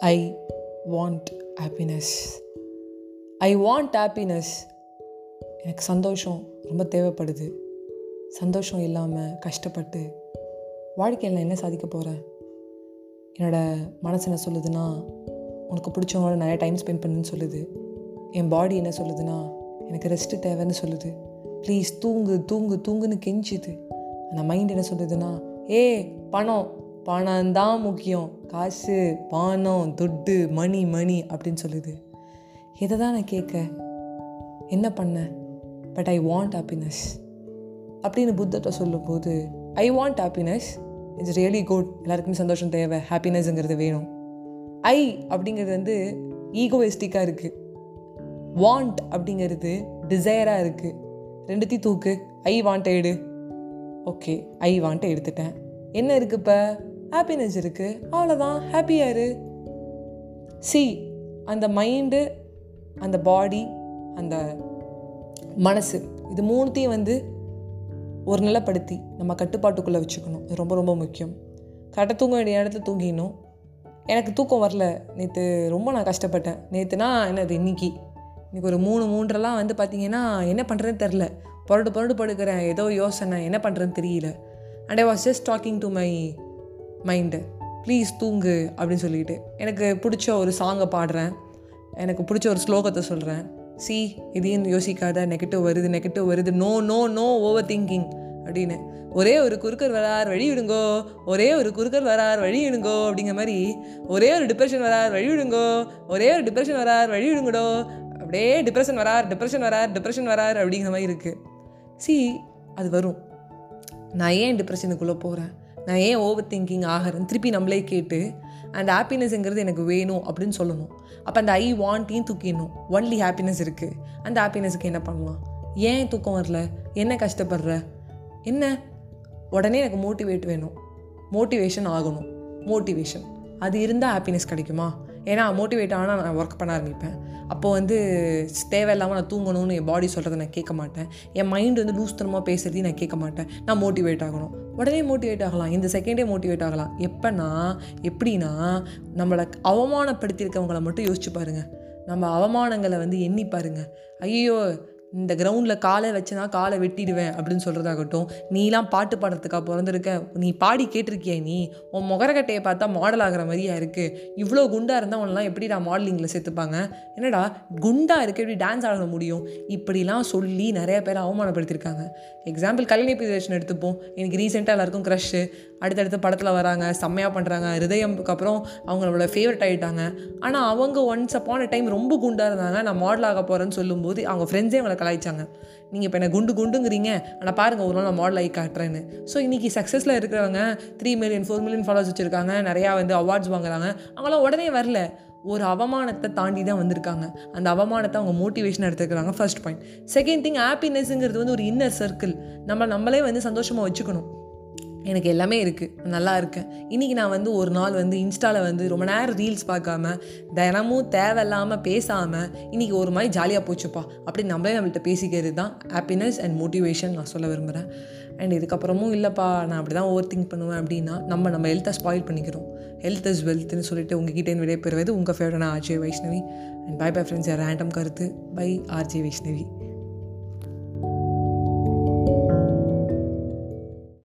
I want happiness I want happiness எனக்கு சந்தோஷம் ரொம்ப தேவைப்படுது. சந்தோஷம் இல்லாமல் கஷ்டப்பட்டு வாழ்க்கையில் நான் என்ன சாதிக்க போகிறேன் என்னோடய மனசு என்ன சொல்லுதுன்னா உனக்கு பிடிச்சவங்களோட நிறைய டைம் ஸ்பெண்ட் பண்ணுன்னு சொல்லுது. என் பாடி என்ன சொல்லுதுன்னா எனக்கு ரெஸ்ட்டு தேவைன்னு சொல்லுது. ப்ளீஸ் தூங்கு தூங்கு தூங்குன்னு கெஞ்சுது. அந்த மைண்ட் என்ன சொல்லுதுன்னா ஏ பணம். பணம் தான் முக்கியம். காசு பணம் துட்டு மணி மணி அப்படின்னு சொல்லுது. இதை தான் நான் கேட்க? என்ன பண்ண? பட் ஐ வாண்ட் ஹாப்பினஸ் அப்படின்னு புத்தத்தை சொல்லும்போது I want happiness it's really good எல்லாருக்குமே சந்தோஷம் தேவை. ஹாப்பினஸ்ங்கிறது வேணும். ஐ அப்படிங்கிறது வந்து ஈகோயிஸ்டிக்காக இருக்குது வாண்ட் அப்படிங்கிறது டிசையராக இருக்குது ரெண்டுத்தையும் தூக்கு. ஐ வாண்ட்டை எடு ஓகே ஐ வாண்ட்டை எடுத்துட்டேன். என்ன இருக்குது இப்போ? ஹாப்பினஸ் இருக்குது அவ்வளோதான் ஹாப்பியாக இரு. சி அந்த மைண்டு அந்த பாடி அந்த மனசு இது மூணுத்தையும் வந்து ஒரு நிலைப்படுத்தி நம்ம கட்டுப்பாட்டுக்குள்ளே வச்சுக்கணும். இது ரொம்ப ரொம்ப முக்கியம். கரெக்டாக தூங்க வேண்டிய இடத்துல தூங்கிடணும். எனக்கு தூக்கம் வரல. நேற்று ரொம்ப நான் கஷ்டப்பட்டேன். நேற்றுனா என்னது இன்னைக்கு? இன்றைக்கி ஒரு மூணு மூன்றெல்லாம் வந்து பார்த்தீங்கன்னா என்ன பண்ணுறதுன்னு தெரில புரட்டு புரட்டு படுக்கிறேன். ஏதோ யோசனை. என்ன பண்ணுறதுன்னு தெரியல. And I was just talking to my mind please தூங்கு அப்படின்னு சொல்லிட்டு எனக்கு பிடிச்ச ஒரு சாங்கை பாடுறேன். எனக்கு பிடிச்ச ஒரு ஸ்லோகத்தை சொல்கிறேன் சி இதையும் யோசிக்காத. நெகட்டிவ் வருது நெகட்டிவ் வருது. No no no overthinking அப்படின்னு. ஒரே ஒரு குறுக்கர் வரார் வழி விடுங்கோ ஒரே ஒரு குறுக்கர் வரார் வழி விடுங்கோ அப்படிங்கிற மாதிரி ஒரே ஒரு டிப்ரெஷன் வரார் வழி விடுங்கோ ஒரே ஒரு டிப்ரெஷன் வரார் வழி விடுங்கடோ அப்படியே டிப்ரெஷன் வரார் டிப்ரெஷன் வரார் டிப்ரெஷன் வரார் அப்படிங்கிற மாதிரி இருக்குது சி அது வரும். நான் ஏன் டிப்ரெஷனுக்குள்ளே போகிறேன் நான் ஏன் ஓவர் திங்கிங் ஆகிறேன் திருப்பி நம்மளே கேட்டு அந்த ஹாப்பினஸ்ங்கிறது எனக்கு வேணும் அப்படின்னு சொல்லணும். அப்போ அந்த ஐ வாண்ட்டையும் தூக்கிடணும். ஒன்லி ஹாப்பினஸ் இருக்குது அந்த ஹாப்பினஸுக்கு என்ன பண்ணலாம்? ஏன் தூக்கம் வரல? என்ன கஷ்டப்படுற? என்ன? உடனே எனக்கு மோட்டிவேட் வேணும். மோட்டிவேஷன் ஆகணும். மோட்டிவேஷன் அது இருந்தால் ஹாப்பினஸ் கிடைக்குமா? ஏன்னா மோட்டிவேட் ஆனால் நான் ஒர்க் பண்ண ஆரம்பிப்பேன். அப்போது வந்து தேவையில்லாமல் நான் தூங்கணும்னு என் பாடி சொல்கிறத நான் கேட்க மாட்டேன். என் மைண்டு வந்து லூஸ்தனமாக பேசுகிறதையும் நான் கேட்க மாட்டேன். நான் மோட்டிவேட் ஆகணும். உடனே மோட்டிவேட் ஆகலாம். இந்த செகண்டே மோட்டிவேட் ஆகலாம். எப்போனா எப்படின்னா நம்மளை அவமானப்படுத்தியிருக்கவங்களை மட்டும் யோசிச்சு பாருங்கள் நம்ம அவமானங்களை வந்து எண்ணி பாருங்க. ஐயோ இந்த கிரவுண்டில் காலை வச்சுனா காலை வெட்டிடுவேன் அப்படின்னு சொல்கிறதாகட்டும் நீலாம் பாட்டு பாடுறதுக்காக பிறந்திருக்க? நீ பாடி கேட்டிருக்கிய நீ? உன் முகரக்கட்டையை பார்த்தா மாடல் ஆகிற மாதிரியா இருக்குது இவ்வளோ குண்டாக இருந்தால் உன்னெலாம் எப்படிடா மாடலிங்கில் சேர்த்துப்பாங்க? என்னடா குண்டாக இருக்க எப்படி டான்ஸ் ஆட முடியும்? இப்படிலாம் சொல்லி நிறைய பேர் அவமானப்படுத்தியிருக்காங்க. எக்ஸாம்பிள் கல்யாணி பிரியேஷன் எடுத்துப்போம். எனக்கு ரீசெண்டாக எல்லாருக்கும் க்ரஷ்ஷு அடுத்தடுத்து படத்தில் வராங்க செம்மையாக பண்ணுறாங்க ஹிருதயம்க்கு அப்புறம் அவங்களோட ஃபேவரட் ஆகிட்டாங்க ஆனால் அவங்க ஒன்ஸ் அப்பான டைம் ரொம்ப குண்டாக இருந்தாங்க. நான் மாடல் ஆக போகிறேன்னு சொல்லும்போது அவங்க ஃப்ரெண்ட்ஸே அவங்களை கலாய்ச்சாங்க. நீங்கள் இப்போ என்ன குண்டு குண்டுங்கிறீங்க. ஆனால் பாருங்கள் ஒரு நாள் நான் மாடல் ஆகி காட்டுறேன்னு. ஸோ இன்றைக்கி சக்ஸஸில் இருக்கிறவங்க three million four million followers வச்சுருக்காங்க. நிறையா வந்து அவார்ட்ஸ் வாங்குறாங்க. அவங்களாம் உடனே வரல. ஒரு அவமானத்தை தாண்டி தான் வந்திருக்காங்க. அந்த அவமானத்தை அவங்க மோட்டிவேஷன் எடுத்துக்கிறாங்க ஃபர்ஸ்ட் பாயிண்ட் செகண்ட் திங் ஹாப்பினஸ்ங்கிறது வந்து ஒரு இன்னர் சர்க்கிள் நம்ம நம்மளே வந்து சந்தோஷமாக வச்சுக்கணும். எனக்கு எல்லாமே இருக்குது நல்லா இருக்கேன். இன்றைக்கி நான் வந்து ஒரு நாள் வந்து இன்ஸ்டாவில் வந்து ரொம்ப நேரம் ரீல்ஸ் பார்க்காம தினமும் தேவையில்லாமல் பேசாமல் இன்றைக்கி ஒரு மாதிரி ஜாலியாக போச்சுப்பா. அப்படி நம்மளே நம்மள்கிட்ட பேசிக்கிறது தான் ஹாப்பினஸ் அண்ட் மோட்டிவேஷன் நான் சொல்ல விரும்புகிறேன் அண்ட் இதுக்கப்புறமும் இல்லைப்பா நான் அப்படி தான் ஓவர் திங்க் பண்ணுவேன் அப்படின்னா நம்ம நம்ம ஹெல்த்தை ஸ்பாயில் பண்ணிக்கிறோம். ஹெல்த் இஸ் வெல்த்னு சொல்லிட்டு உங்ககிட்டேருந்து விடைபெறுவது உங்கள் favourite RJ Vaishnavi. And bye bye friends random கருத்து. Bye RJ Vaishnavi.